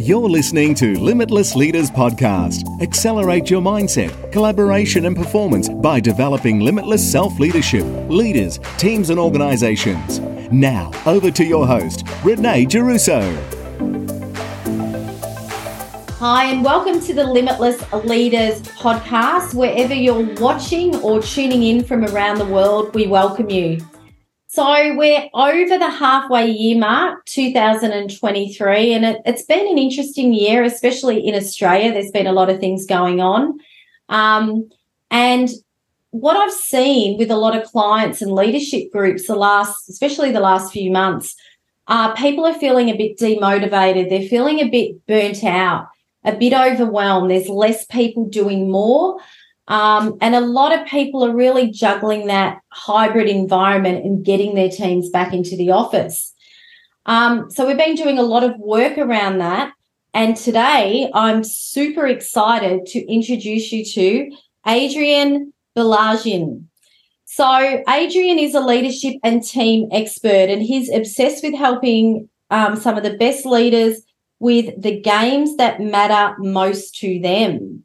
You're listening to Limitless Leaders Podcast. Accelerate your mindset, collaboration, and performance by developing limitless self leadership, leaders, teams, and organizations. Now, over to your host, Renee Geruso. Hi, and welcome to the Limitless Leaders podcast. Wherever you're watching or tuning in from around the world, we welcome you. So we're over the halfway year mark, 2023, and it, has been an interesting year, especially in Australia. There's been a lot of things going on. Um, and what I've seen with a lot of clients and leadership groups, the last, especially the last few months, uh, people are feeling a bit demotivated. They're feeling a bit burnt out, a bit overwhelmed. There's less people doing more. Um, and a lot of people are really juggling that hybrid environment and getting their teams back into the office. Um, so we've been doing a lot of work around that. And today I'm super excited to introduce you to Adrian Baillargeon. So Adrian is a leadership and team expert, and he's obsessed with helping um, some of the best leaders with the games that matter most to them.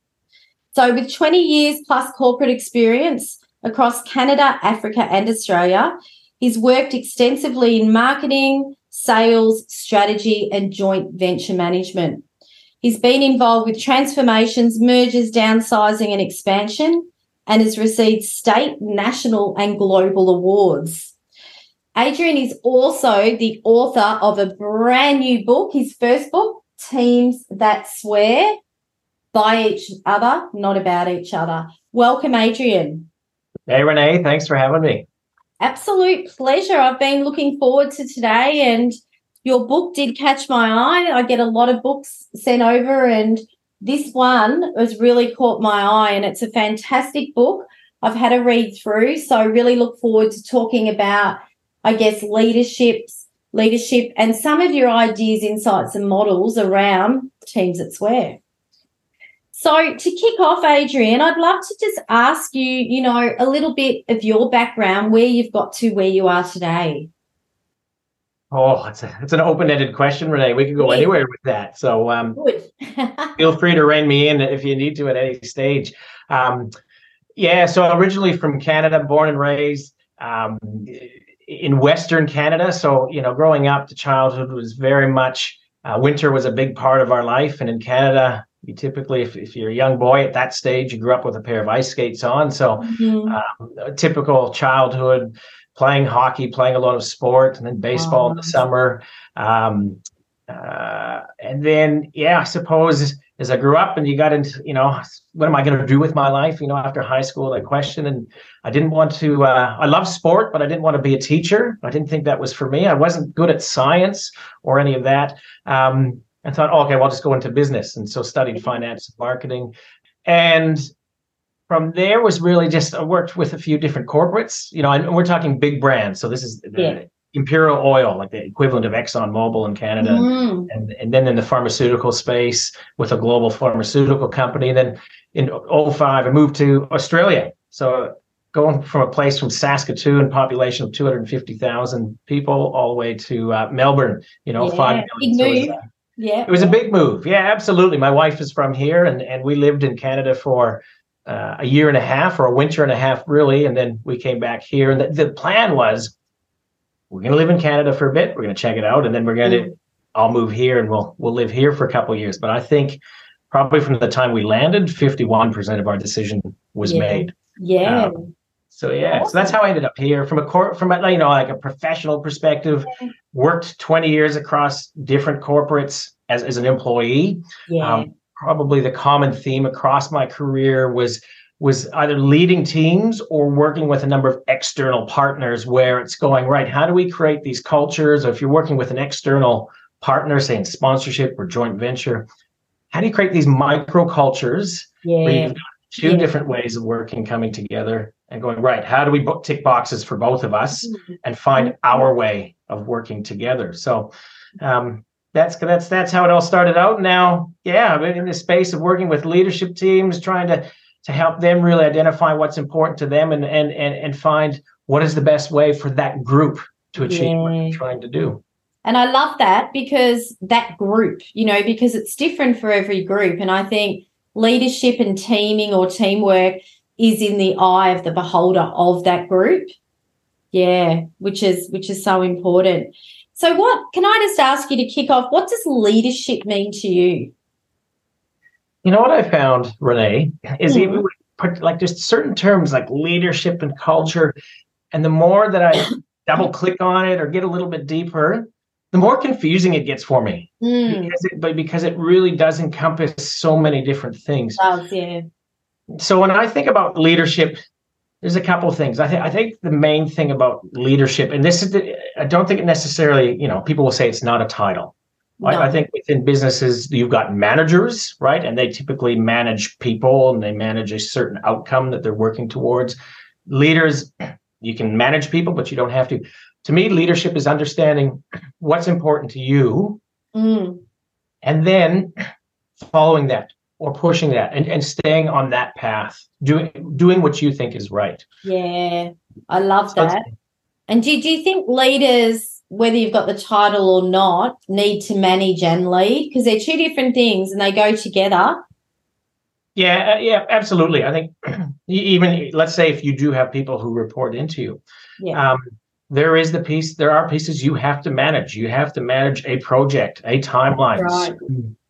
So, with 20 years plus corporate experience across Canada, Africa, and Australia, he's worked extensively in marketing, sales, strategy, and joint venture management. He's been involved with transformations, mergers, downsizing, and expansion, and has received state, national, and global awards. Adrian is also the author of a brand new book, his first book, Teams That Swear by each other, not about each other. Welcome, Adrian. Hey, Renee. Thanks for having me. Absolute pleasure. I've been looking forward to today, and your book did catch my eye. I get a lot of books sent over, and this one has really caught my eye, and it's a fantastic book. I've had a read through, so I really look forward to talking about, I guess, leaderships, leadership, and some of your ideas, insights, and models around teams that swear. So, to kick off, Adrian, I'd love to just ask you, you know, a little bit of your background, where you've got to where you are today. Oh, it's, a, it's an open ended question, Renee. We could go yeah. anywhere with that. So, um, feel free to rein me in if you need to at any stage. Um, yeah, so originally from Canada, born and raised um, in Western Canada. So, you know, growing up, the childhood was very much uh, winter was a big part of our life. And in Canada, you typically, if, if you're a young boy at that stage, you grew up with a pair of ice skates on. So, mm-hmm. um, typical childhood, playing hockey, playing a lot of sport, and then baseball in the summer. Um, uh, and then, yeah, I suppose as I grew up and you got into, you know, what am I going to do with my life? You know, after high school, that question. And I didn't want to, uh, I love sport, but I didn't want to be a teacher. I didn't think that was for me. I wasn't good at science or any of that. Um, I thought, oh, okay, well, I'll just go into business. And so studied finance and marketing. And from there was really just I worked with a few different corporates, you know, and we're talking big brands. So this is the yeah. Imperial Oil, like the equivalent of Exxon Mobil in Canada, mm. and and then in the pharmaceutical space with a global pharmaceutical company. And then in 05, I moved to Australia. So going from a place from Saskatoon, population of 250,000 people, all the way to uh, Melbourne, you know, yeah, five million. Yeah. It was a big move. Yeah, absolutely. My wife is from here and, and we lived in Canada for uh, a year and a half or a winter and a half, really. And then we came back here. And the, the plan was we're going to live in Canada for a bit. We're going to check it out. And then we're going to, mm. I'll move here and we'll, we'll live here for a couple years. But I think probably from the time we landed, 51% of our decision was yeah. made. Yeah. Um, so yeah, awesome. so that's how I ended up here from a court from a, you know like a professional perspective. Worked twenty years across different corporates as as an employee. Yeah. Um, probably the common theme across my career was was either leading teams or working with a number of external partners where it's going right how do we create these cultures or if you're working with an external partner say in sponsorship or joint venture how do you create these micro cultures yeah. where you've got two yeah. different ways of working coming together and going right how do we tick boxes for both of us mm-hmm. and find mm-hmm. our way of working together so um, that's that's that's how it all started out now yeah i'm in the space of working with leadership teams trying to to help them really identify what's important to them and and and, and find what is the best way for that group to achieve yeah. what you're trying to do And I love that because that group, you know, because it's different for every group. And I think leadership and teaming or teamwork is in the eye of the beholder of that group. Yeah, which is which is so important. So what can I just ask you to kick off? What does leadership mean to you? You know what I found, Renee, is mm-hmm. even put like just certain terms like leadership and culture, and the more that I double click on it or get a little bit deeper, the more confusing it gets for me. Mm. Because it, but because it really does encompass so many different things. Yeah. So when I think about leadership, there's a couple of things. I think I think the main thing about leadership, and this is the, I don't think it necessarily, you know, people will say it's not a title. No. I, I, think within businesses you've got managers, right? And they typically manage people and they manage a certain outcome that they're working towards. Leaders, you can manage people, but you don't have to to me, leadership is understanding what's important to you mm. and then following that or pushing that and, and staying on that path, doing doing what you think is right. Yeah, I love that. And do, do you think leaders, whether you've got the title or not, need to manage and lead? Because they're two different things and they go together. Yeah, uh, yeah, absolutely. I think even let's say if you do have people who report into you, yeah. Um, there is the piece there are pieces you have to manage. You have to manage a project a timeline. Right.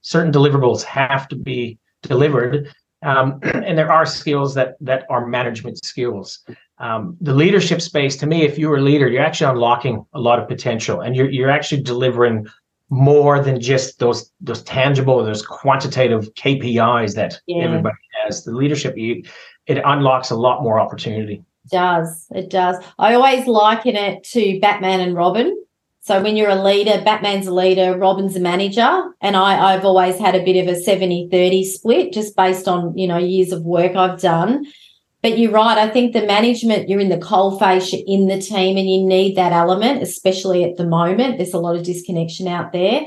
certain deliverables have to be delivered um, and there are skills that that are management skills. Um, the leadership space to me if you're a leader you're actually unlocking a lot of potential and you're, you're actually delivering more than just those those tangible those quantitative kpis that yeah. everybody has. The leadership you, it unlocks a lot more opportunity does. It does. I always liken it to Batman and Robin. So when you're a leader, Batman's a leader, Robin's a manager. And I, I've always had a bit of a 70 30 split just based on, you know, years of work I've done. But you're right. I think the management, you're in the coal face, you're in the team, and you need that element, especially at the moment. There's a lot of disconnection out there.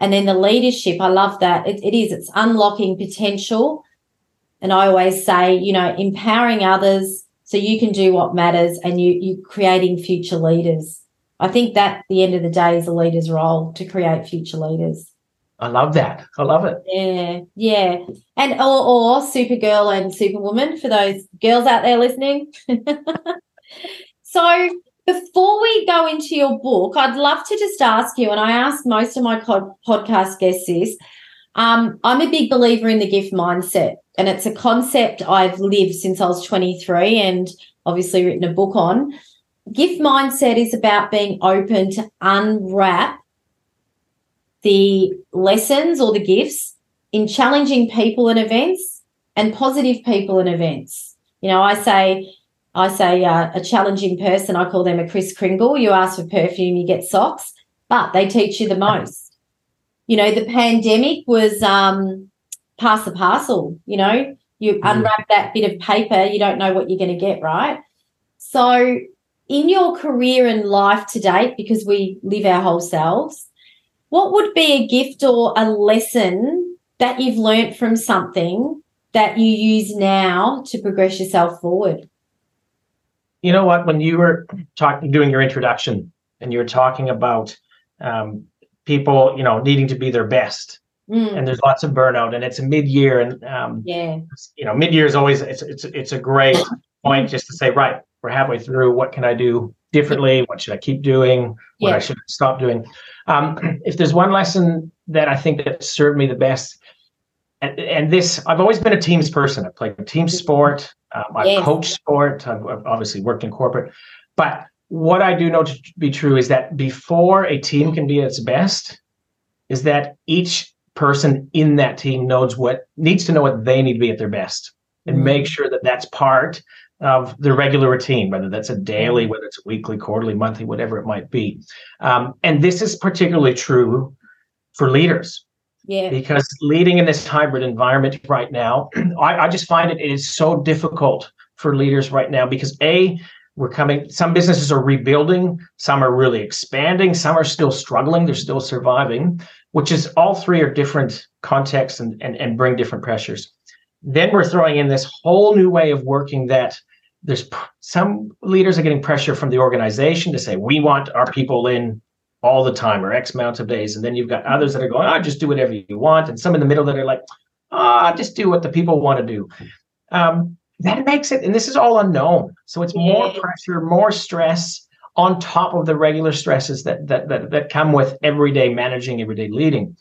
And then the leadership, I love that. it, it is, it's unlocking potential. And I always say, you know, empowering others, so you can do what matters and you you creating future leaders. I think that at the end of the day is a leader's role to create future leaders. I love that. I love it. Yeah, yeah. And or, or Supergirl and Superwoman for those girls out there listening. so before we go into your book, I'd love to just ask you, and I ask most of my podcast guests this. Um, I'm a big believer in the gift mindset. And it's a concept I've lived since I was 23 and obviously written a book on. Gift mindset is about being open to unwrap the lessons or the gifts in challenging people and events and positive people and events. You know, I say, I say uh, a challenging person, I call them a Kris Kringle. You ask for perfume, you get socks, but they teach you the most. You know, the pandemic was um, pass the parcel. You know, you mm. unwrap that bit of paper, you don't know what you're going to get, right? So, in your career and life to date, because we live our whole selves, what would be a gift or a lesson that you've learnt from something that you use now to progress yourself forward? You know what? When you were talking, doing your introduction, and you were talking about um, people, you know, needing to be their best, Mm. and there's lots of burnout and it's a mid-year and um, yeah you know mid-year is always it's it's it's a great point just to say right we're halfway through what can i do differently what should i keep doing what yeah. i should stop doing um, if there's one lesson that i think that served me the best and, and this i've always been a teams person i've played team sport um, i've yes. coached sport I've, I've obviously worked in corporate but what i do know to be true is that before a team can be at its best is that each person in that team knows what needs to know what they need to be at their best and mm-hmm. make sure that that's part of the regular routine, whether that's a daily, whether it's a weekly, quarterly, monthly, whatever it might be. Um, and this is particularly true for leaders. Yeah. Because leading in this hybrid environment right now, I, I just find it, it is so difficult for leaders right now because A, we're coming, some businesses are rebuilding, some are really expanding, some are still struggling, they're still surviving which is all three are different contexts and, and, and bring different pressures. Then we're throwing in this whole new way of working that there's some leaders are getting pressure from the organization to say, we want our people in all the time or X amount of days. And then you've got others that are going, oh, just do whatever you want. And some in the middle that are like, ah, oh, just do what the people want to do. Um, that makes it, and this is all unknown. So it's more pressure, more stress on top of the regular stresses that that that, that come with everyday managing, everyday leading.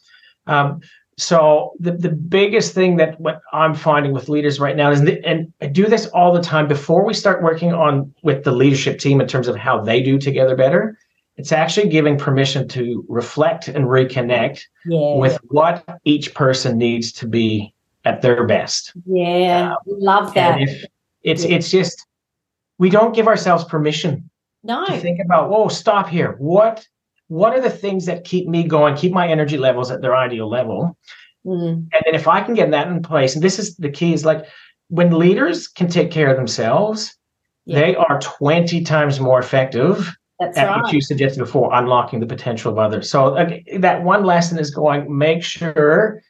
Um, so the, the biggest thing that what I'm finding with leaders right now is, and I do this all the time before we start working on with the leadership team in terms of how they do together better. It's actually giving permission to reflect and reconnect yeah. with what each person needs to be at their best. Yeah, um, love that. it's yeah. it's just we don't give ourselves permission no. to think about. Whoa, stop here. What what are the things that keep me going, keep my energy levels at their ideal level? Mm. And then if I can get that in place, and this is the key, is like when leaders can take care of themselves, yeah. they are 20 times more effective That's at right. what you suggested before, unlocking the potential of others. So that one lesson is going, make sure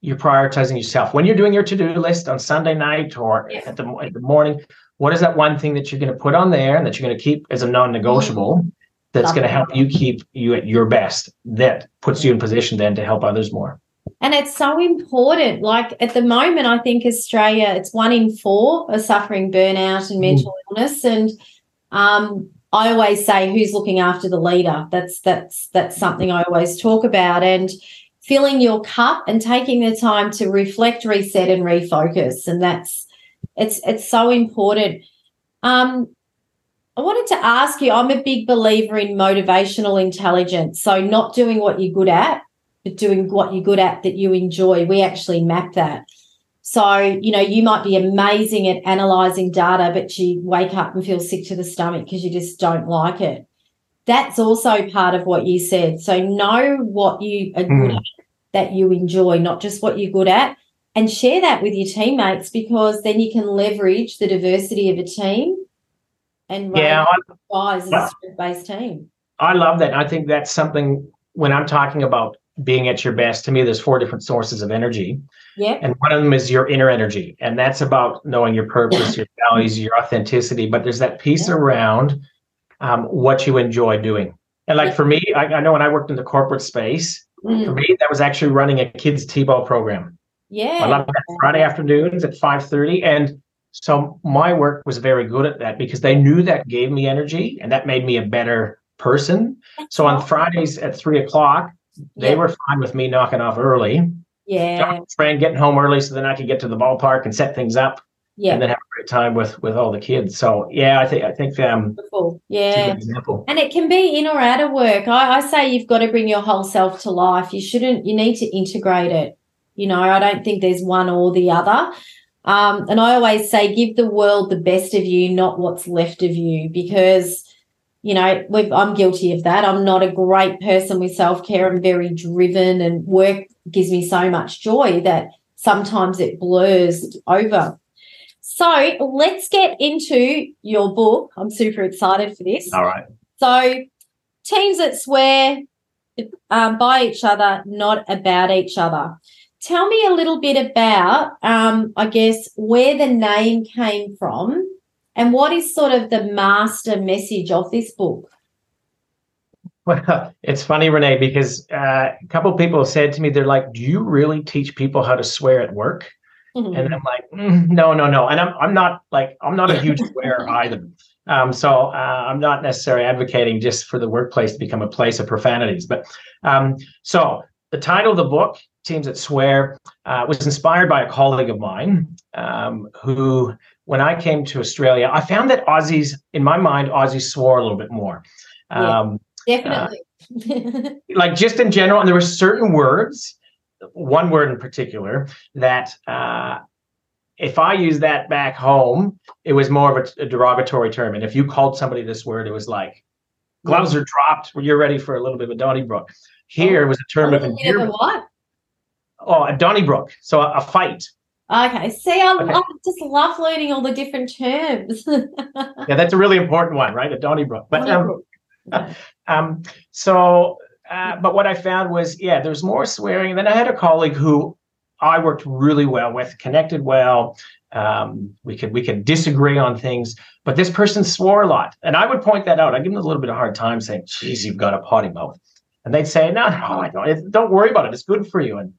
you're prioritizing yourself. When you're doing your to-do list on Sunday night or yeah. at the, at the morning, what is that one thing that you're going to put on there and that you're going to keep as a non-negotiable? Mm that's going to help you keep you at your best that puts you in position then to help others more and it's so important like at the moment i think australia it's one in four are suffering burnout and mental mm. illness and um, i always say who's looking after the leader that's that's that's something i always talk about and filling your cup and taking the time to reflect reset and refocus and that's it's it's so important um, I wanted to ask you I'm a big believer in motivational intelligence. So, not doing what you're good at, but doing what you're good at that you enjoy. We actually map that. So, you know, you might be amazing at analyzing data, but you wake up and feel sick to the stomach because you just don't like it. That's also part of what you said. So, know what you are good mm. at that you enjoy, not just what you're good at, and share that with your teammates because then you can leverage the diversity of a team and yeah, guys a based team. I love that. I think that's something when I'm talking about being at your best, to me, there's four different sources of energy. Yeah. And one of them is your inner energy. And that's about knowing your purpose, your values, your authenticity. But there's that piece yeah. around um, what you enjoy doing. And like for me, I, I, know when I worked in the corporate space, mm. for me, that was actually running a kids T-ball program. Yeah. I love that Friday afternoons at 5:30. And so my work was very good at that because they knew that gave me energy and that made me a better person. So on Fridays at three o'clock, they yeah. were fine with me knocking off early. Yeah. Friend getting home early so then I could get to the ballpark and set things up. Yeah. And then have a great time with with all the kids. So yeah, I think I think um yeah. And it can be in or out of work. I, I say you've got to bring your whole self to life. You shouldn't you need to integrate it. You know, I don't think there's one or the other. Um, and I always say, give the world the best of you, not what's left of you, because you know I'm guilty of that. I'm not a great person with self care. I'm very driven, and work gives me so much joy that sometimes it blurs over. So let's get into your book. I'm super excited for this. All right. So, teams that swear um, by each other, not about each other tell me a little bit about, um, I guess, where the name came from and what is sort of the master message of this book? Well, it's funny, Renee, because uh, a couple of people said to me, they're like, "Do you really teach people how to swear at work?" Mm-hmm. And I'm like, mm, "No, no, no." And I'm I'm not like I'm not a huge swearer either. Um, so uh, I'm not necessarily advocating just for the workplace to become a place of profanities. But um, so the title of the book Teams That Swear uh, was inspired by a colleague of mine um, who, when I came to Australia, I found that Aussies, in my mind, Aussies swore a little bit more. Um, yeah, definitely. Uh, like just in general, and there were certain words, one word in particular, that uh, if I use that back home, it was more of a, a, derogatory term. And if you called somebody this word, it was like gloves are dropped. You're ready for a little bit of a Donnybrook. Here oh, was a term of endearment. What? Oh, a Donnybrook. So a, a fight. Okay. See, I, okay. I just love learning all the different terms. yeah, that's a really important one, right? A Donnybrook. But um, um, so, uh, but what I found was, yeah, there's more swearing. And then I had a colleague who I worked really well with, connected well. Um, we could we could disagree on things, but this person swore a lot, and I would point that out. I give them a little bit of hard time, saying, "Geez, you've got a potty mouth," and they'd say, "No, no, I don't. Don't worry about it. It's good for you." And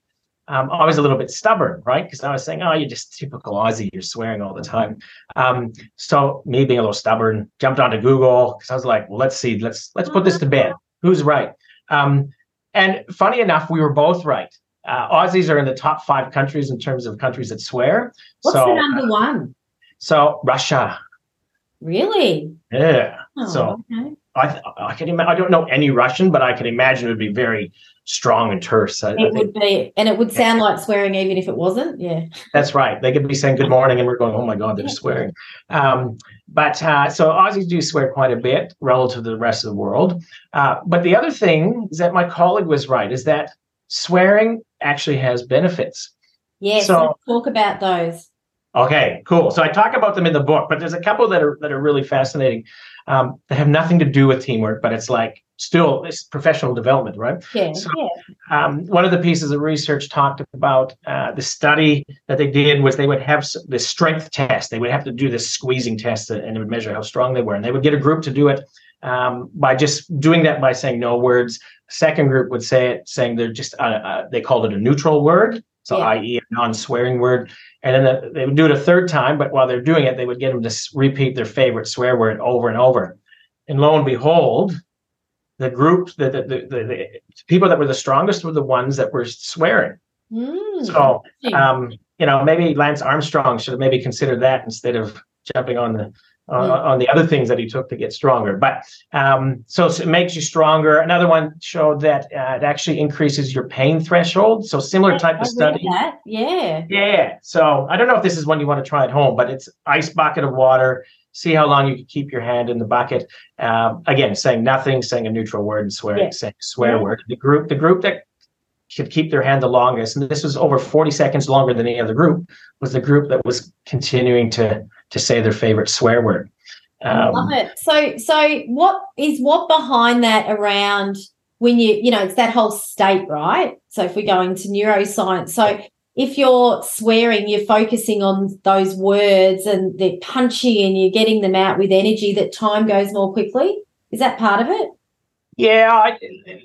um, I was a little bit stubborn, right? Because I was saying, "Oh, you're just typical Aussie. You're swearing all the time." Um, so me being a little stubborn, jumped onto Google because I was like, well, "Let's see. Let's let's put this to bed. Who's right?" Um, and funny enough, we were both right. Uh, Aussies are in the top five countries in terms of countries that swear. What's so, the number one? So Russia. Really? Yeah. Oh, so okay. I I can imagine. I don't know any Russian, but I can imagine it would be very strong and terse. I, it I would be, and it would sound like swearing even if it wasn't. Yeah. That's right. They could be saying good morning, and we're going, "Oh my God, they're swearing." Um, but uh, so Aussies do swear quite a bit relative to the rest of the world. Uh, but the other thing is that my colleague was right: is that swearing actually has benefits. Yes. So talk about those. Okay, cool. So I talk about them in the book, but there's a couple that are that are really fascinating. Um, that have nothing to do with teamwork, but it's like still it's professional development, right? Yeah. So, yeah. Um, one of the pieces of research talked about uh, the study that they did was they would have the strength test. They would have to do this squeezing test, and it would measure how strong they were. And they would get a group to do it um, by just doing that by saying no words. Second group would say it saying they're just uh, uh, they called it a neutral word, so yeah. i.e. a non-swearing word. And then the, they would do it a third time, but while they're doing it, they would get them to repeat their favorite swear word over and over. And lo and behold, the group, the the, the, the people that were the strongest were the ones that were swearing. Mm, so, um, you know, maybe Lance Armstrong should have maybe considered that instead of jumping on the uh, on the other things that he took to get stronger. But um, so, so, it makes you stronger. Another one showed that uh, it actually increases your pain threshold. So similar type I of study. That. Yeah. Yeah. So I don't know if this is one you want to try at home, but it's ice bucket of water. See how long you can keep your hand in the bucket. Um, again, saying nothing, saying a neutral word, and swearing, yeah. saying swear yeah. word. The group, the group that could keep their hand the longest, and this was over 40 seconds longer than any other group, was the group that was continuing to to say their favorite swear word. Um, love it. So, so what is what behind that around when you, you know, it's that whole state, right? So, if we go into neuroscience, so if you're swearing, you're focusing on those words and they're punchy and you're getting them out with energy, that time goes more quickly. Is that part of it? Yeah, I,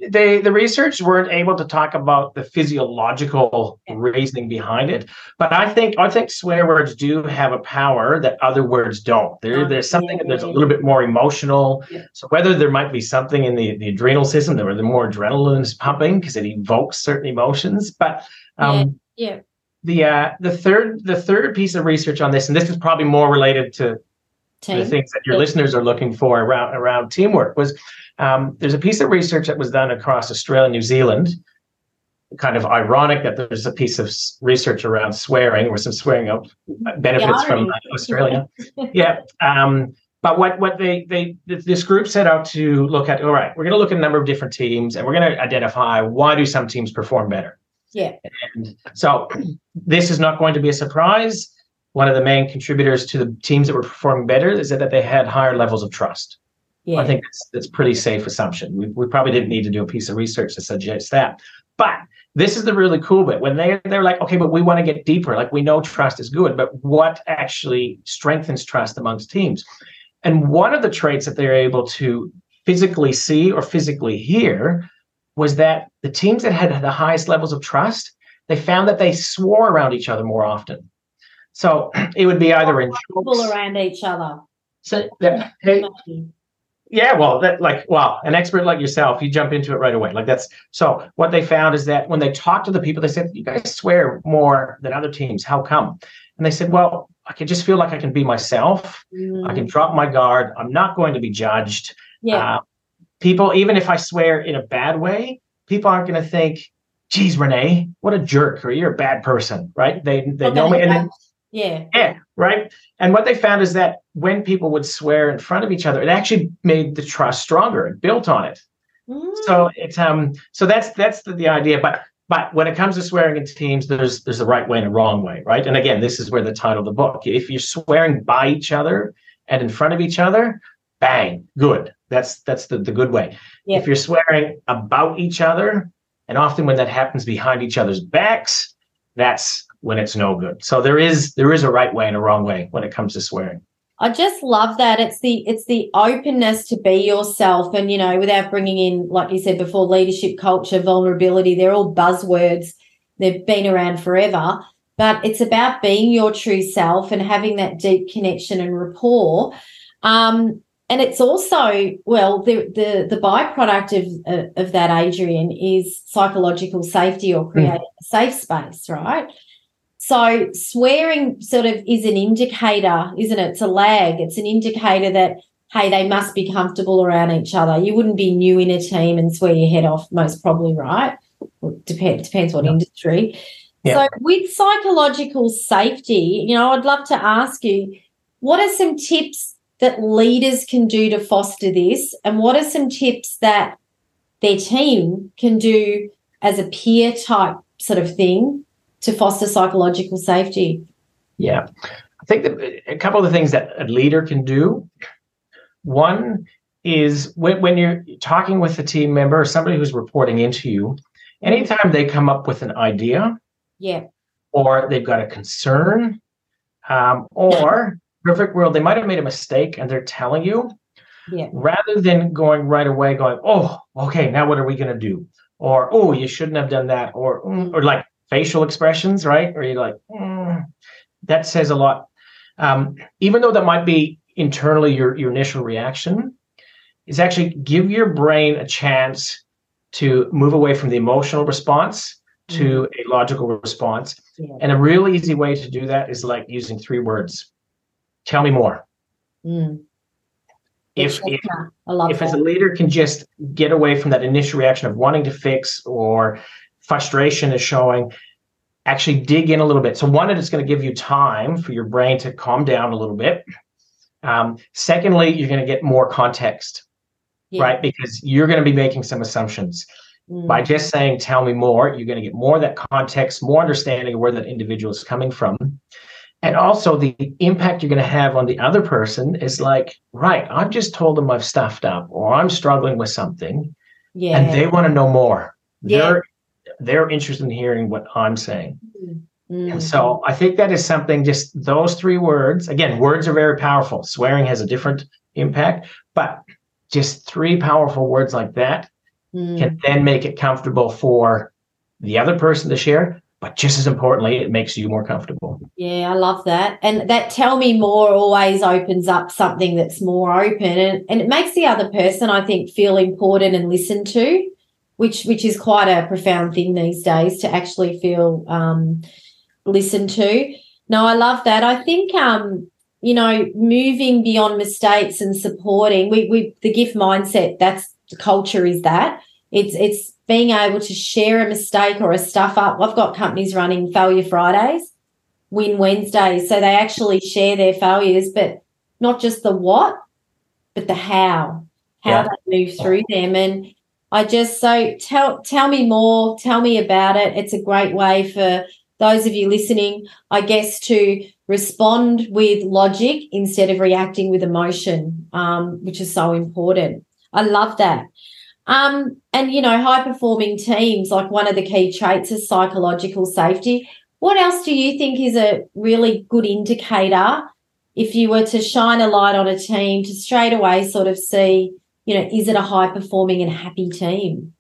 they the research weren't able to talk about the physiological reasoning behind it, but I think I think swear words do have a power that other words don't. There, there's something yeah. that's a little bit more emotional. Yeah. So whether there might be something in the, the adrenal system where the more adrenaline is pumping because it evokes certain emotions, but um, yeah. yeah. The uh, the third the third piece of research on this, and this is probably more related to Team. the things that your listeners are looking for around around teamwork was um, there's a piece of research that was done across Australia, and New Zealand. Kind of ironic that there's a piece of research around swearing, or some swearing of benefits yeah, from Australia. yeah. Um, but what what they they this group set out to look at. All right, we're going to look at a number of different teams, and we're going to identify why do some teams perform better. Yeah. And so this is not going to be a surprise. One of the main contributors to the teams that were performing better is that they had higher levels of trust. Yeah. I think that's, that's pretty safe assumption. We, we probably didn't need to do a piece of research to suggest that. But this is the really cool bit when they they're like, okay, but we want to get deeper. Like we know trust is good, but what actually strengthens trust amongst teams? And one of the traits that they're able to physically see or physically hear was that the teams that had the highest levels of trust, they found that they swore around each other more often. So it would be either in jokes, around each other. So that, hey, yeah, well, that like wow, an expert like yourself, you jump into it right away. Like that's so. What they found is that when they talked to the people, they said, "You guys swear more than other teams. How come?" And they said, "Well, I can just feel like I can be myself. Mm. I can mm. drop my guard. I'm not going to be judged. Yeah. Uh, people, even if I swear in a bad way, people aren't going to think, "Geez, Renee, what a jerk," or "You're a bad person," right? They they know me, and then yeah. Yeah. Right. And what they found is that when people would swear in front of each other, it actually made the trust stronger. It built on it. Mm. So it's um so that's that's the, the idea. But but when it comes to swearing in teams, there's there's a right way and a wrong way, right? And again, this is where the title of the book. If you're swearing by each other and in front of each other, bang, good. That's that's the, the good way. Yeah. If you're swearing about each other, and often when that happens behind each other's backs, that's when it's no good. So there is there is a right way and a wrong way when it comes to swearing. I just love that. It's the it's the openness to be yourself, and you know, without bringing in, like you said before, leadership, culture, vulnerability. They're all buzzwords. They've been around forever, but it's about being your true self and having that deep connection and rapport. Um, and it's also well the the the byproduct of uh, of that adrian is psychological safety or hmm. creating mm. a safe space right so swearing sort of is an indicator isn't it? It's a lag. It's an indicator that hey they must be comfortable around each other. You wouldn't be new in a team and swear your head off most probably right? Well, depend, depends what industry. So with psychological safety you know i'd love to ask you what are some tips that leaders can do to foster this? And what are some tips that their team can do as a peer type sort of thing to foster psychological safety? Yeah. I think that a couple of the things that a leader can do. One is when, when you're talking with a team member or somebody who's reporting into you, anytime they come up with an idea, yeah, or they've got a concern, um, or perfect world, they might have made a mistake and they're telling you, yeah. rather than going right away, going, oh, okay, now what are we going to do? Or, oh, you shouldn't have done that. Or, mm, or like facial expressions, right? Or you're like, mm, that says a lot. Um, even though that might be internally your, your initial reaction, is actually give your brain a chance to move away from the emotional response to mm. a logical response. Yeah. And a real easy way to do that is like using three words Tell me more. Mm. If if, if as a leader can just get away from that initial reaction of wanting to fix or frustration is showing, actually dig in a little bit. So one, it's going to give you time for your brain to calm down a little bit. Um, secondly, you're going to get more context, yeah. right? Because you're going to be making some assumptions. Mm. By just saying, tell me more, you're going to get more of that context, more understanding of where that individual is coming from and also the impact you're going to have on the other person is like right i've just told them i've stuffed up or i'm struggling with something yeah. and they want to know more yeah. they're they're interested in hearing what i'm saying mm-hmm. and so i think that is something just those three words again words are very powerful swearing has a different impact but just three powerful words like that mm. can then make it comfortable for the other person to share but just as importantly, it makes you more comfortable. Yeah, I love that. And that tell me more always opens up something that's more open and, and it makes the other person, I think, feel important and listened to, which which is quite a profound thing these days to actually feel um, listened to. No, I love that. I think um, you know, moving beyond mistakes and supporting, we we the gift mindset, that's the culture is that. It's it's being able to share a mistake or a stuff up. I've got companies running failure Fridays, win Wednesdays. So they actually share their failures, but not just the what, but the how, how yeah. they move through them. And I just so tell tell me more, tell me about it. It's a great way for those of you listening, I guess, to respond with logic instead of reacting with emotion, um, which is so important. I love that. Um, and you know, high performing teams, like one of the key traits is psychological safety. What else do you think is a really good indicator if you were to shine a light on a team to straight away sort of see, you know, is it a high performing and happy team?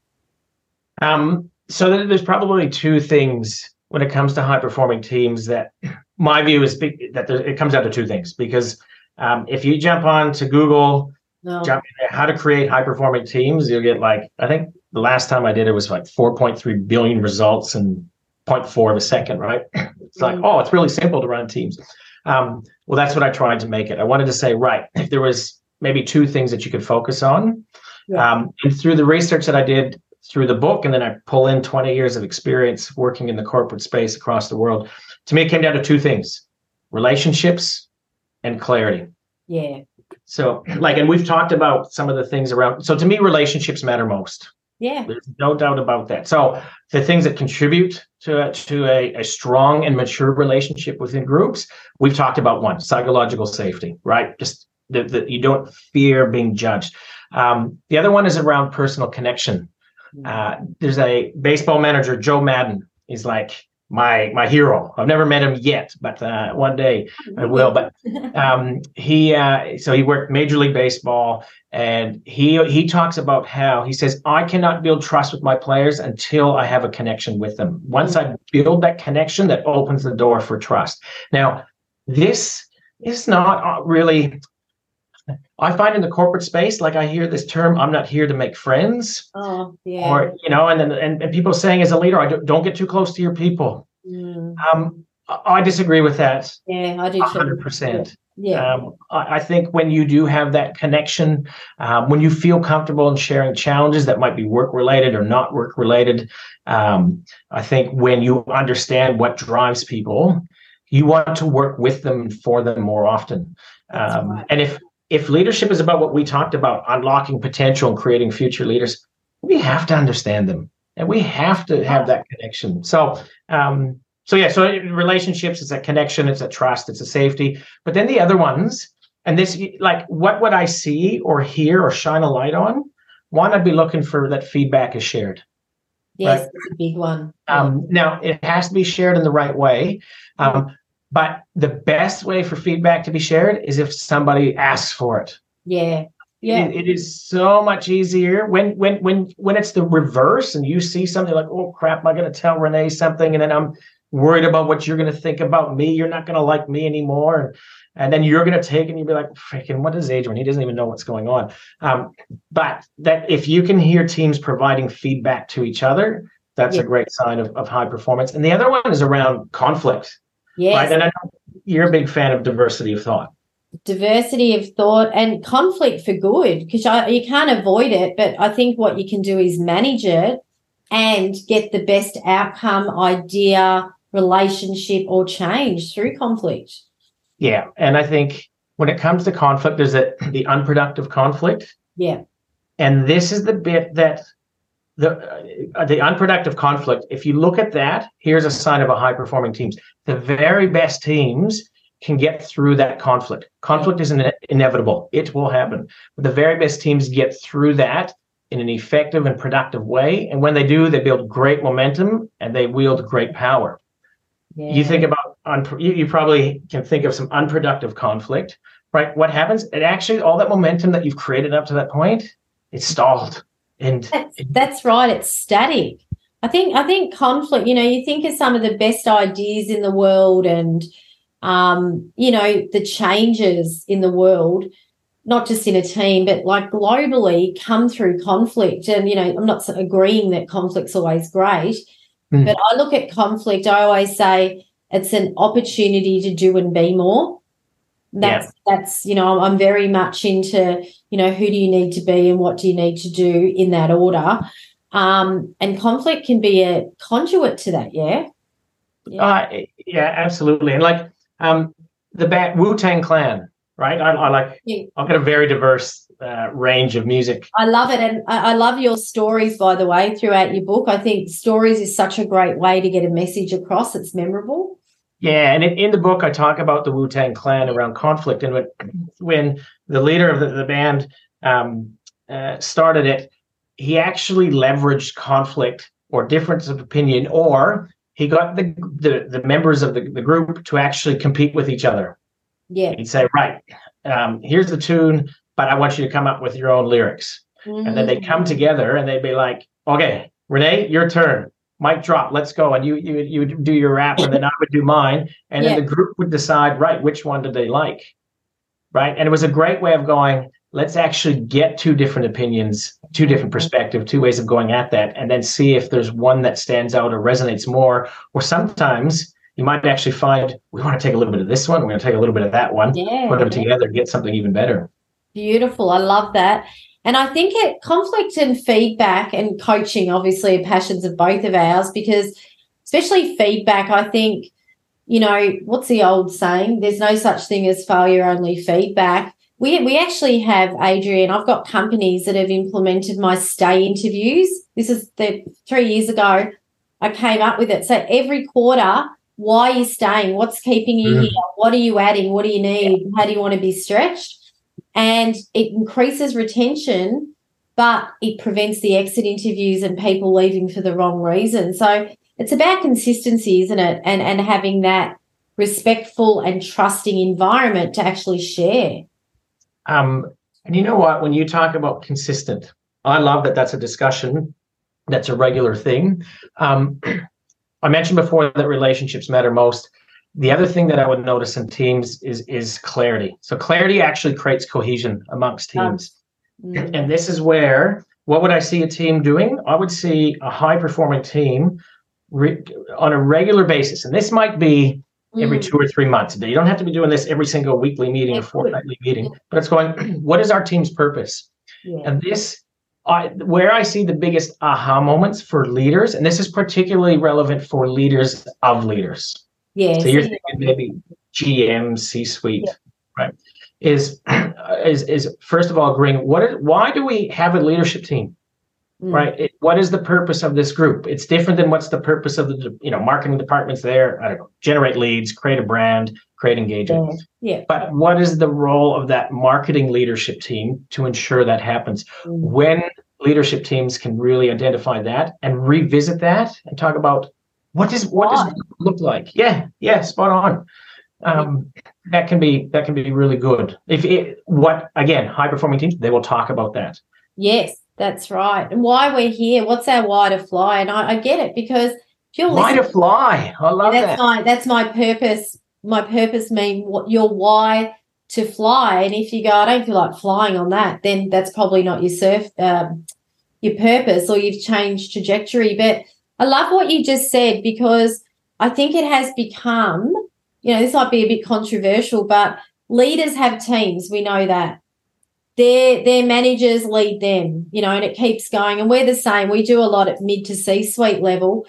Um, so there's probably two things when it comes to high performing teams that my view is that it comes down to two things because um, if you jump on to Google no. how to create high performing teams. You'll get like, I think the last time I did it was like 4.3 billion results in 0.4 of a second, right? It's like, mm. oh, it's really simple to run teams. Um, well, that's what I tried to make it. I wanted to say, right, if there was maybe two things that you could focus on. Yeah. Um, and through the research that I did through the book, and then I pull in 20 years of experience working in the corporate space across the world, to me, it came down to two things relationships and clarity. Yeah. So, like, and we've talked about some of the things around. So, to me, relationships matter most. Yeah. There's no doubt about that. So, the things that contribute to, to a, a strong and mature relationship within groups, we've talked about one psychological safety, right? Just that you don't fear being judged. Um, the other one is around personal connection. Mm. Uh, there's a baseball manager, Joe Maddon, He's like, my my hero. I've never met him yet, but uh, one day I will. But um, he uh, so he worked Major League Baseball, and he he talks about how he says I cannot build trust with my players until I have a connection with them. Once I build that connection, that opens the door for trust. Now, this is not uh, really I find in the corporate space, like I hear this term, I'm not here to make friends. Oh, yeah. Or, you know, and then and, and people saying as a leader, I don't, don't get too close to your people. Mm. Um, I disagree with that. Yeah, I do. 100%. Yeah. Um, I, I, think when you do have that connection, um, when you feel comfortable in sharing challenges that might be work related or not work related, um, I think when you understand what drives people, you want to work with them for them more often. Um, right. And if if leadership is about what we talked about, unlocking potential and creating future leaders, we have to understand them and we have to have that connection. So, um, so yeah, so relationships, it's a connection, it's a trust, it's a safety. But then the other ones, and this, like, what would I see or hear or shine a light on? One, I'd be looking for that feedback is shared. Yes, right? a big one. Um, now, it has to be shared in the right way. Um, but the best way for feedback to be shared is if somebody asks for it. Yeah. Yeah. It, it is so much easier when when when when it's the reverse and you see something like, oh crap, am I gonna tell Renee something? And then I'm worried about what you're gonna think about me. You're not gonna like me anymore. And, and then you're gonna take and you'll be like, freaking, what is Adrian? He doesn't even know what's going on. Um, but that if you can hear teams providing feedback to each other, that's yeah. a great sign of, of high performance. And the other one is around conflict. Yes. Right? And I know you're a big fan of diversity of thought. Diversity of thought and conflict for good, because you can't avoid it. But I think what you can do is manage it and get the best outcome, idea, relationship, or change through conflict. Yeah. And I think when it comes to conflict, there's the unproductive conflict. Yeah. And this is the bit that the uh, the unproductive conflict if you look at that here's a sign of a high performing teams. The very best teams can get through that conflict. Conflict is ine- inevitable. It will happen. But the very best teams get through that in an effective and productive way and when they do they build great momentum and they wield great power. Yeah. you think about un- you, you probably can think of some unproductive conflict right? What happens it actually all that momentum that you've created up to that point it's stalled and that's, that's right it's static i think i think conflict you know you think of some of the best ideas in the world and um, you know the changes in the world not just in a team but like globally come through conflict and you know i'm not agreeing that conflict's always great mm. but i look at conflict i always say it's an opportunity to do and be more that's yeah. that's you know i'm very much into you know who do you need to be and what do you need to do in that order? Um, and conflict can be a conduit to that yeah? Yeah, uh, yeah absolutely. And like um, the band wu-tang clan right? I, I like yeah. i've got a very diverse uh, range of music. I love it and I, I love your stories by the way throughout your book. I think stories is such a great way to get a message across. It's memorable. Yeah, and in, in the book, I talk about the Wu Tang Clan around conflict, and when when the leader of the, the band um, uh, started it, he actually leveraged conflict or difference of opinion, or he got the the, the members of the, the group to actually compete with each other. Yeah, he'd say, right, um, here's the tune, but I want you to come up with your own lyrics, mm-hmm. and then they come together and they'd be like, okay, Renee, your turn. Mic drop. Let's go. And you you you would do your rap and then i would do mine. And yeah. then the group would decide right which one did they like right and it was a great way of going let's actually get two different opinions two different mm-hmm. perspectives two ways of going at that and then see if there's one that stands out or resonates more or sometimes you might actually find we want to take a little bit of this one we're going to take a little bit of that one yeah, put them yeah. together get something even better beautiful i love that and I think it conflict and feedback and coaching obviously are passions of both of ours because especially feedback, I think, you know, what's the old saying? There's no such thing as failure, only feedback. We, we actually have, Adrian, I've got companies that have implemented my stay interviews. This is the three years ago. I came up with it. So every quarter, why are you staying? What's keeping you mm. here? What are you adding? What do you need? How do you want to be stretched? and it increases retention, but it prevents the exit interviews and people leaving for the wrong reason. So it's about consistency, isn't it? And and having that respectful and trusting environment to actually share. Um, and you know what? When you talk about consistent, I love that that's a discussion that's a regular thing. Um, I mentioned before that relationships matter most. The other thing that I would notice in teams is is clarity. So clarity actually creates cohesion amongst teams. Mm-hmm. And this is where what would I see a team doing? I would see a high performing team re- on a regular basis. And this might be every mm. two or three months. You don't have to be doing this every single weekly meeting or fortnightly meeting, but it's going, what is our team's purpose? Yeah. And this, I, where I see the biggest aha moments for leaders, and this is particularly relevant for leaders of leaders. Yeah. So you're thinking maybe GM, C suite, yeah. right? Is is is first of all agreeing what is, why do we have a leadership team? Mm. right? It, what is the purpose of this group? It's different than what's the purpose of the you know marketing departments there. I don't know, generate leads, create a brand, create engagement. Yeah. But what is the role of that marketing leadership team to ensure that happens? Mm. When leadership teams can really identify that and revisit that and talk about what does what does it look like? Yeah, yeah, spot on. Um, that can be that can be really good. If it, what again, high performing teams, they will talk about that. Yes, that's right. And why we're here, what's our why to fly? And I, I get it because you're why to fly. I love that's that. My, that's my purpose. My purpose mean what your why to fly. And if you go, I don't feel like flying on that, then that's probably not your surf, um, your purpose, or you've changed trajectory. But I love what you just said because I think it has become, you know, this might be a bit controversial, but leaders have teams. We know that their their managers lead them, you know, and it keeps going. And we're the same. We do a lot at mid to C suite level.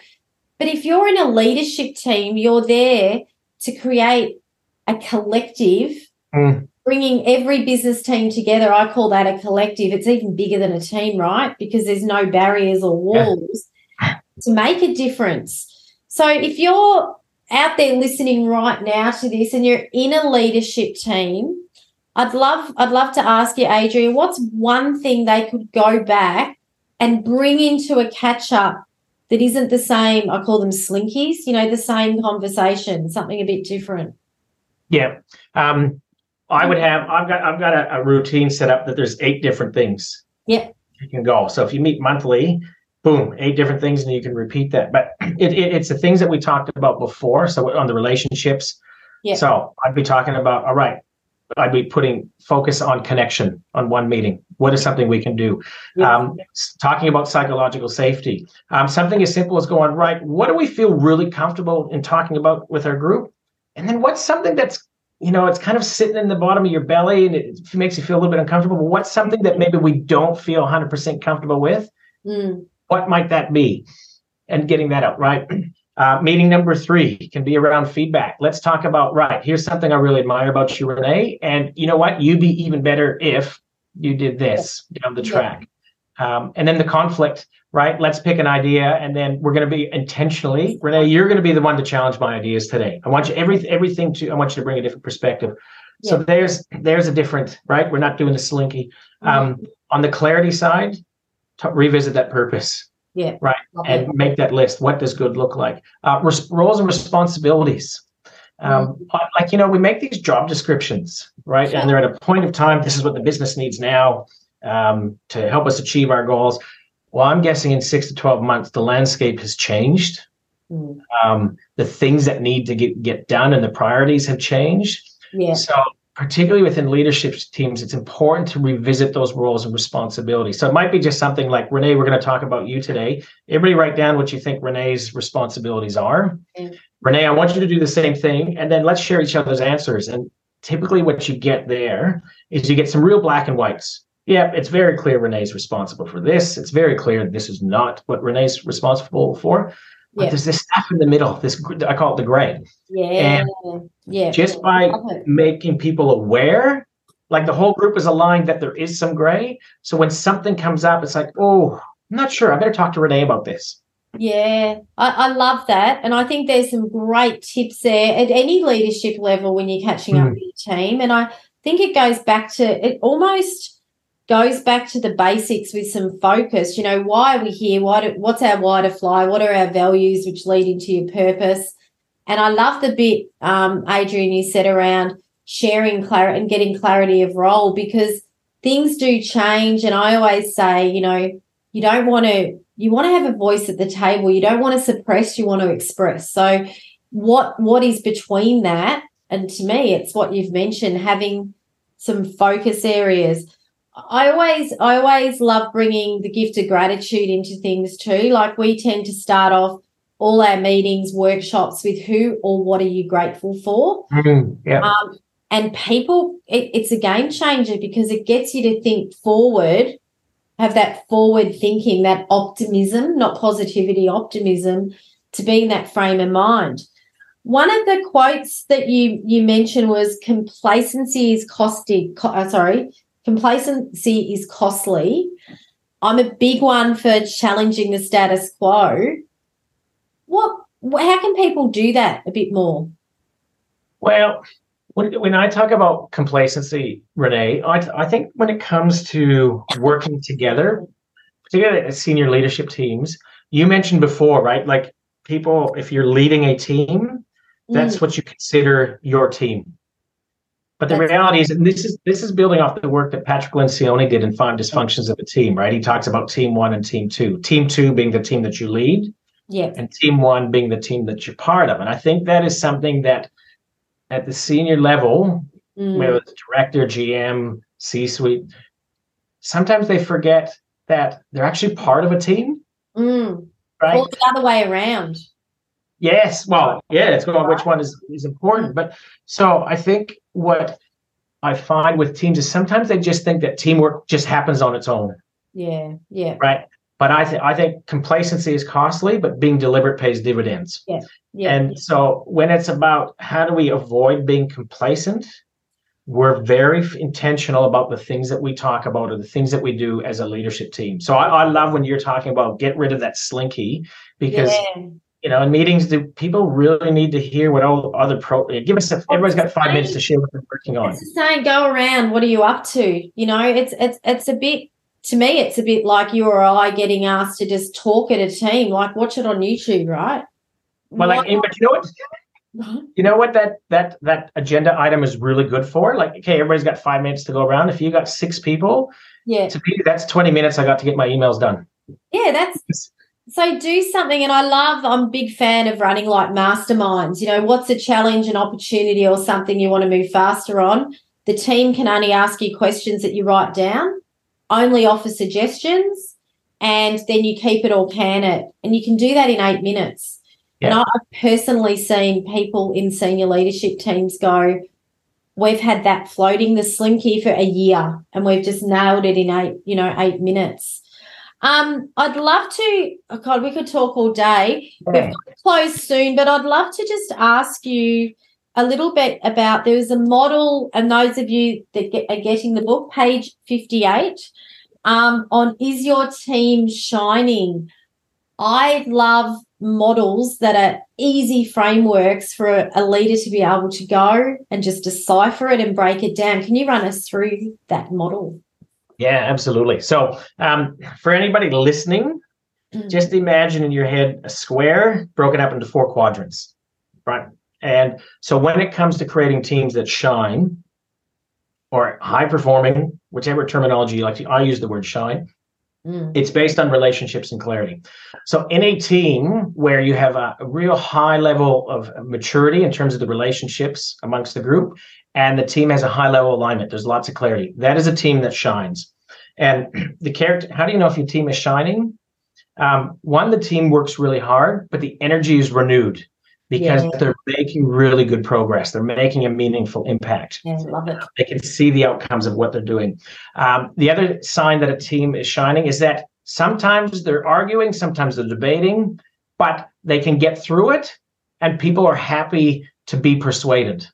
But if you're in a leadership team, you're there to create a collective, mm. bringing every business team together. I call that a collective. It's even bigger than a team, right? Because there's no barriers or walls yeah. to make a difference. So if you're out there listening right now to this and you're in a leadership team, I'd love I'd love to ask you, Adrian, what's one thing they could go back and bring into a catch up that isn't the same? I call them slinkies, you know, the same conversation, something a bit different. Yeah. Um, I would have I've got I've got a, a routine set up that there's eight different things. Yeah. You can go. So if you meet monthly, boom, eight different things, and you can repeat that. But it, it, it's the things that we talked about before. So on the relationships. Yeah. So I'd be talking about, all right, I'd be putting focus on connection on one meeting. What is something we can do? Yeah. Um, talking about psychological safety. Um, something as simple as going, right, what do we feel really comfortable in talking about with our group? And then what's something that's, you know, it's kind of sitting in the bottom of your belly and it makes you feel a little bit uncomfortable. But what's something that maybe we don't feel 100% comfortable with? Mm. What might that be? And getting that out, right? Uh, meeting number three can be around feedback. Let's talk about, right, here's something I really admire about you, Renee. And you know what? You'd be even better if you did this down the track. Um, and then the conflict, right? Let's pick an idea and then we're going to be intentionally, Renee, you're going to be the one to challenge my ideas today. I want you every, everything to, I want you to bring a different perspective. So there's, there's a different, right? We're not doing the slinky. Um, on the clarity side, to revisit that purpose yeah. Right. Okay. And make that list. What does good look like? Uh, res- roles and responsibilities. Um, mm-hmm. Like, you know, we make these job descriptions, right? And they're at a point of time. This is what the business needs now um, to help us achieve our goals. Well, I'm guessing in six to 12 months, the landscape has changed. Mm. Um, the things that need to get, get done and the priorities have changed. Yeah. So particularly within leadership teams, it's important to revisit those roles and responsibilities. So it might be just something like Renee, we're going to talk about you today. Everybody write down what you think Renee's responsibilities are. Okay. Renee, I want you to do the same thing, and then let's share each other's answers. And typically, what you get there is you get some real black and whites. Yeah, it's very clear Renee's responsible for this. It's very clear this is not what Renee's responsible for. But yeah. there's this stuff in the middle. This I call it the gray. Yeah. And yeah. Just by making people aware, like the whole group is aligned that there is some gray. So when something comes up, it's like, oh, I'm not sure. I better talk to Renee about this. Yeah, I, I love that. And I think there's some great tips there at any leadership level when you're catching mm. up with your team. And I think it goes back to it almost goes back to the basics with some focus. You know, why are we here? Why do, what's our why to fly? What are our values which lead into your purpose? And I love the bit, um, Adrian, you said around sharing clarity and getting clarity of role because things do change. And I always say, you know, you don't want to, you want to have a voice at the table. You don't want to suppress, you want to express. So what what is between that? And to me, it's what you've mentioned, having some focus areas I always I always love bringing the gift of gratitude into things too. Like we tend to start off all our meetings, workshops with who or what are you grateful for? Mm, yeah. Um, and people, it, it's a game changer because it gets you to think forward, have that forward thinking, that optimism, not positivity, optimism, to be in that frame of mind. One of the quotes that you you mentioned was complacency is costing. Co- uh, sorry, complacency is costly. I'm a big one for challenging the status quo. What? How can people do that a bit more? Well, when, when I talk about complacency, Renee, I, I think when it comes to working together, particularly as senior leadership teams, you mentioned before, right? Like people, if you're leading a team, that's mm. what you consider your team. But the That's reality is, and this is this is building off the work that Patrick Lencioni did in Five Dysfunctions of a Team, right? He talks about team one and team two. Team two being the team that you lead, yeah, and team one being the team that you're part of. And I think that is something that at the senior level, mm. whether it's director, GM, C-suite, sometimes they forget that they're actually part of a team. Mm. Right? Or the other way around. Yes. Well, yeah, it's about which one is, is important. But so I think what I find with teams is sometimes they just think that teamwork just happens on its own. Yeah. Yeah. Right. But I think I think complacency is costly, but being deliberate pays dividends. Yeah. Yeah. And so when it's about how do we avoid being complacent, we're very intentional about the things that we talk about or the things that we do as a leadership team. So I, I love when you're talking about get rid of that slinky because yeah you know, in meetings, do people really need to hear what all other pro? Give us. A, everybody's got five minutes to share what they're working on. It's same. Go around. What are you up to? You know, it's it's it's a bit. To me, it's a bit like you or I getting asked to just talk at a team. Like, watch it on YouTube, right? Well, like, but you know what? You know what that that that agenda item is really good for? Like, okay, everybody's got five minutes to go around. If you got six people, yeah, to me that's twenty minutes. I got to get my emails done. Yeah, that's so do something, and I love. I'm a big fan of running like masterminds. You know, what's a challenge, an opportunity, or something you want to move faster on? The team can only ask you questions that you write down, only offer suggestions, and then you keep it or can it. And you can do that in eight minutes. Yeah. And I've personally seen people in senior leadership teams go, We've had that floating the slinky for a year and we've just nailed it in eight, you know, eight minutes. Um, I'd love to. Oh God, we could talk all day. Yeah. We've got to close soon, but I'd love to just ask you a little bit about. There was a model, and those of you that get, are getting the book, page fifty-eight, um, on is your team shining? I love models that are easy frameworks for a leader to be able to go and just decipher it and break it down. Can you run us through that model? Yeah, absolutely. So, um, for anybody listening, mm-hmm. just imagine in your head a square broken up into four quadrants, right? And so, when it comes to creating teams that shine or high performing, whichever terminology you like to, I use the word shine. Mm. It's based on relationships and clarity. So, in a team where you have a, a real high level of maturity in terms of the relationships amongst the group, and the team has a high level alignment. There's lots of clarity. That is a team that shines. And the character, how do you know if your team is shining? Um, one, the team works really hard, but the energy is renewed because yeah. they're making really good progress. They're making a meaningful impact. Yeah, love it. They can see the outcomes of what they're doing. Um, the other sign that a team is shining is that sometimes they're arguing, sometimes they're debating, but they can get through it and people are happy to be persuaded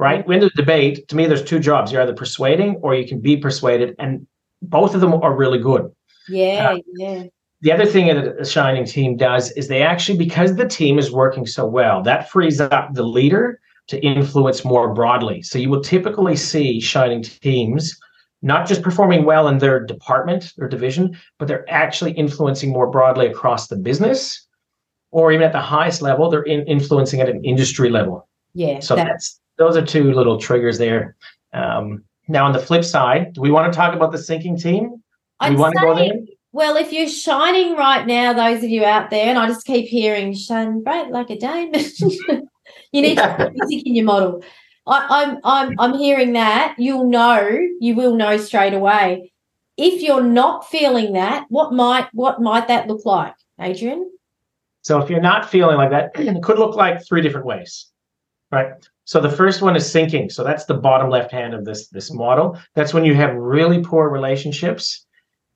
right? When there's debate, to me, there's two jobs. You're either persuading or you can be persuaded, and both of them are really good. Yeah, uh, yeah. The other thing that a shining team does is they actually, because the team is working so well, that frees up the leader to influence more broadly. So you will typically see shining teams not just performing well in their department or division, but they're actually influencing more broadly across the business, or even at the highest level, they're in influencing at an industry level. Yeah. So that's those are two little triggers there. Um, now, on the flip side, do we want to talk about the sinking team? Do I'd we want to go there? Well, if you're shining right now, those of you out there, and I just keep hearing shine bright like a diamond, you need Yeah. to put music in your model. I, I'm I'm I'm hearing that. You'll know, you will know straight away. If you're not feeling that, what might what might that look like, Adrian? So if you're not feeling like that, it could look like three different ways, right? So the first one is sinking. So that's the bottom left hand of this this model. That's when you have really poor relationships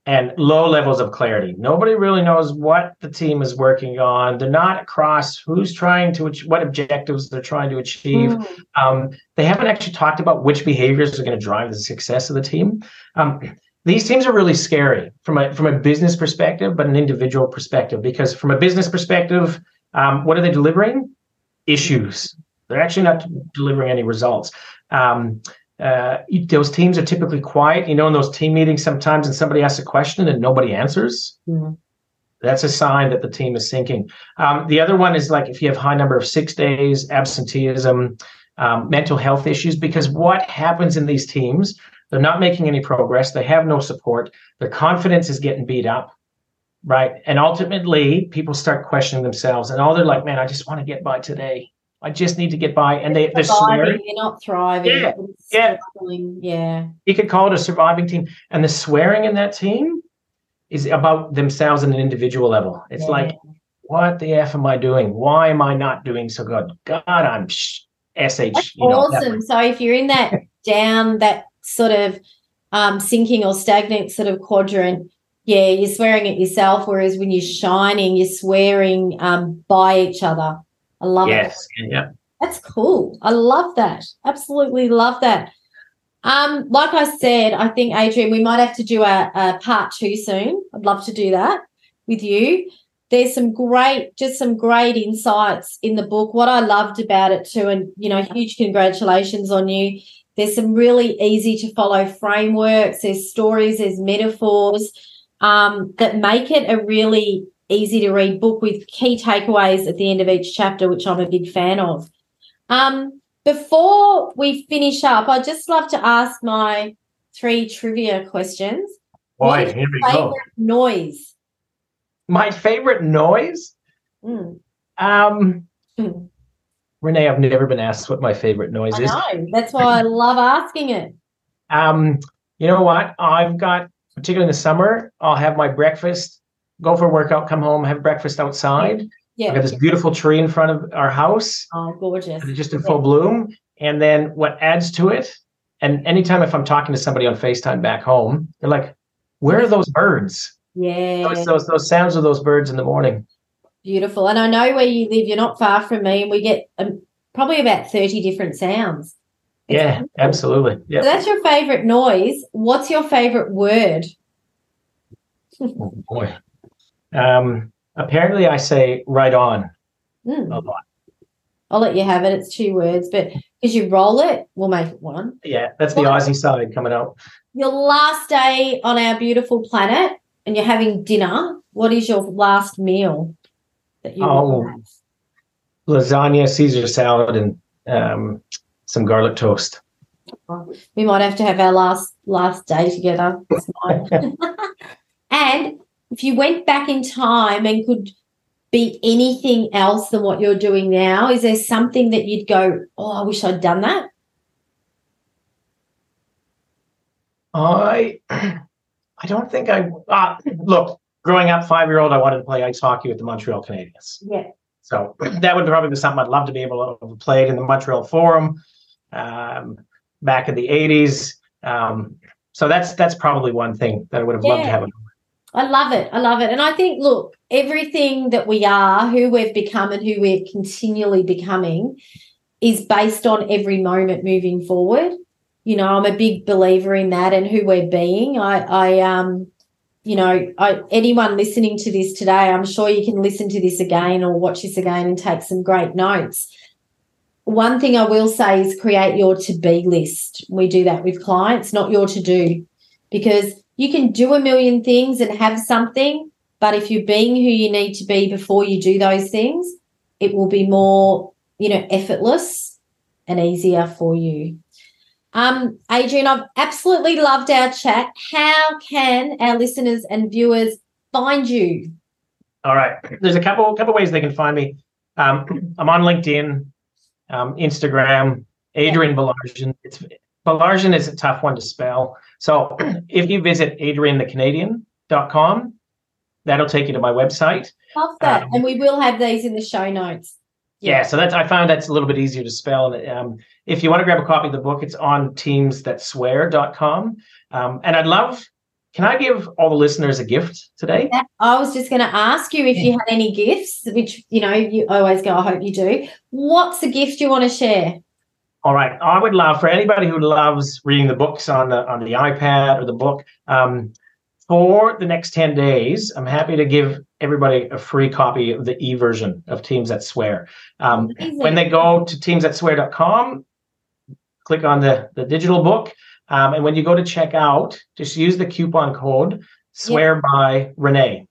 and low levels of clarity. Nobody really knows what the team is working on. They're not across who's trying to what objectives they're trying to achieve. Mm. Um, they haven't actually talked about which behaviors are going to drive the success of the team. Um, these teams are really scary from a from a business perspective, but an individual perspective. Because from a business perspective, um, what are they delivering? Issues. They're actually not delivering any results. Um, uh, those teams are typically quiet. You know, in those team meetings, sometimes and somebody asks a question and nobody answers. Mm. That's a sign that the team is sinking. Um, the other one is like if you have high number of six days, absenteeism, um, mental health issues. Because what happens in these teams? They're not making any progress. They have no support. Their confidence is getting beat up, right? And ultimately, people start questioning themselves, and all they're like, "Man, I just want to get by today. I just need to get by." And they they're swearing. You're not thriving. Yeah, yeah. Yeah. You could call it a surviving team, and the swearing in that team is about themselves on an individual level. It's Yeah. like, what the f am I doing? Why am I not doing so good? God, I'm sh- sh. That's you know, awesome. So if you're in that down, that sort of um, sinking or stagnant sort of quadrant, yeah, you're swearing at yourself. Whereas when you're shining, you're swearing um, by each other. I love it. Yes, yeah. That's cool. I love that. Absolutely love that. Um, like I said, I think Adrian, we might have to do a, a part two soon. I'd love to do that with you. There's some great, just some great insights in the book. What I loved about it too, and you know, huge congratulations on you. There's some really easy to follow frameworks. There's stories. There's metaphors um, that make it a really easy to read book with key takeaways at the end of each chapter, which I'm a big fan of. Um, before we finish up, I'd just love to ask my three trivia questions. What Boy, here we go. noise? My favorite noise. Mm, Um, Hmm. Renee, I've never been asked what my favorite noise I is. know. That's why I love asking it. Um, you know what? I've got, particularly in the summer, I'll have my breakfast, go for a workout, come home, have breakfast outside. Yeah. got this beautiful tree in front of our house, Oh, gorgeous. and it's just in full bloom. And then what adds to it, and anytime if I'm talking to somebody on FaceTime back home, they're like, where are those birds? Yeah. Those, those, those sounds of those birds in the morning. Beautiful. And I know where you live. You're not far from me, and we get um, probably about 30 different sounds. It's Yeah, beautiful. absolutely. So that's your favorite noise. What's your favorite word? Oh, boy. Um, apparently, I say right on Hmm. a lot. I'll let you have it. It's two words, but because you roll it, we'll make it one. Yeah, that's the What? Aussie side coming out. Your last day on our beautiful planet, and you're having dinner. What is your last meal that you Oh. have? Lasagna, Caesar salad, and um, some garlic toast. We might have to have our last last day together. And if you went back in time and could be anything else than what you're doing now, is there something that you'd go, "Oh, I wish I'd done that"? I, I don't think I. Uh, look, growing up, five year old, I wanted to play ice hockey with the Montreal Canadiens. Yeah. So that would probably be something I'd love to be able to have played in the Montreal Forum um, back in the '80s. Um, so that's that's probably one thing that I would have loved to Yeah. have. I love it. I love it. And I think, look, everything that we are, who we've become, and who we're continually becoming is based on every moment moving forward. You know, I'm a big believer in that and who we're being. I, I, um, you know, I, anyone listening to this today, I'm sure you can listen to this again or watch this again and take some great notes. One thing I will say is create your to be list. We do that with clients, not your to do. because you can do a million things and have something, but if you're being who you need to be before you do those things, it will be more, you know, effortless and easier for you. Um, Adrian, I've absolutely loved our chat. How can our listeners and viewers find you? All right. There's a couple couple ways they can find me. Um, I'm on LinkedIn, um, Instagram, Adrian Baillargeon. It's Baillargeon is a tough one to spell. So if you visit adrianthecanadian.com, that'll take you to my website. Love that. Um, and we will have these in the show notes. Yeah, so that's I found that's a little bit easier to spell. And um, if you want to grab a copy of the book, it's on teamsthatswear.com. Um, and I'd love, can I give all the listeners a gift today? I was just going to ask you if you had any gifts, which you know you always go. I hope you do. What's the gift you want to share? All right, I would love for anybody who loves reading the books on the on the iPad or the book. Um, for the next 10 days, I'm happy to give everybody a free copy of the e version of Teams That Swear. Um, when they go to teamsthatswear.com, click on the, the digital book. Um, and when you go to check out, just use the coupon code swear by Renee.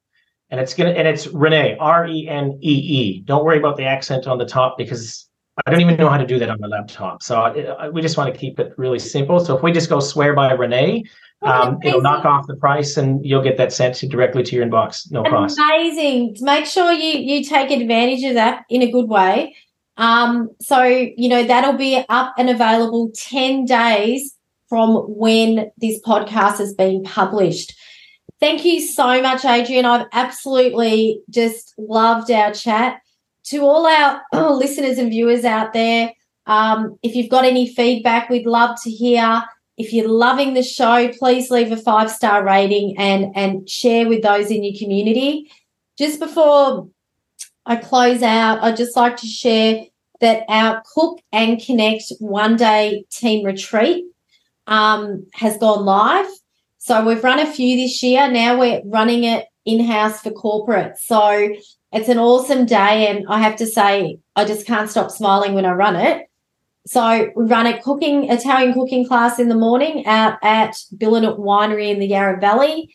And it's gonna and it's Renee, R-E-N-E-E. Don't worry about the accent on the top because I don't even know how to do that on my laptop. So I, I, we just want to keep it really simple. So if we just go swear by Renee, um, it'll knock off the price and you'll get that sent directly to your inbox, no cost. Amazing. Make sure you you take advantage of that in a good way. Um, so you know that'll be up and available 10 days from when this podcast has been published. Thank you so much, Adrian. I've absolutely just loved our chat. To all our listeners and viewers out there, um, if you've got any feedback, we'd love to hear. If you're loving the show, please leave a five star rating and and share with those in your community. Just before I close out, I'd just like to share that our Cook and Connect one day team retreat um, has gone live. So we've run a few this year. Now we're running it in house for corporate. So it's an awesome day. And I have to say, I just can't stop smiling when I run it. So we run a cooking Italian cooking class in the morning out at Billanook Winery in the Yarra Valley.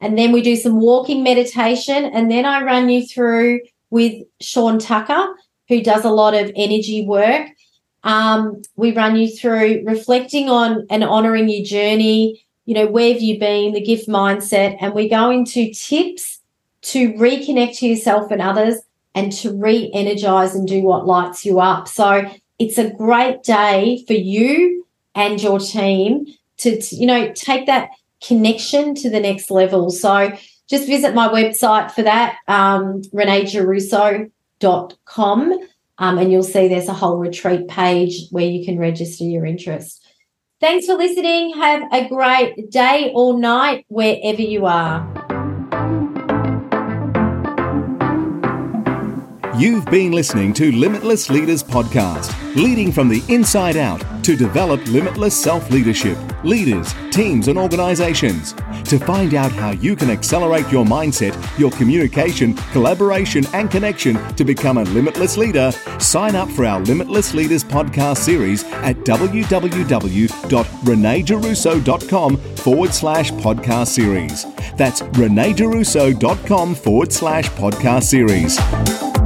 And then we do some walking meditation. And then I run you through with Sean Tucker, who does a lot of energy work. Um, we run you through reflecting on and honoring your journey. You know, where have you been, the gift mindset, and we go into tips to reconnect to yourself and others and to re energize and do what lights you up. So it's a great day for you and your team to, you know take that connection to the next level. So just visit my website for that um, reneegiarrusso.com um, and you'll see there's a whole retreat page where you can register your interest. Thanks for listening. Have a great day or night wherever you are You've been listening to Limitless Leaders Podcast, leading from the inside out to develop limitless self leadership, leaders, teams, and organizations. To find out how you can accelerate your mindset, your communication, collaboration, and connection to become a limitless leader, sign up for our Limitless Leaders podcast series at www.reneegiarrusso.com forward slash podcast series. That's reneegiarrusso.com forward slash podcast series.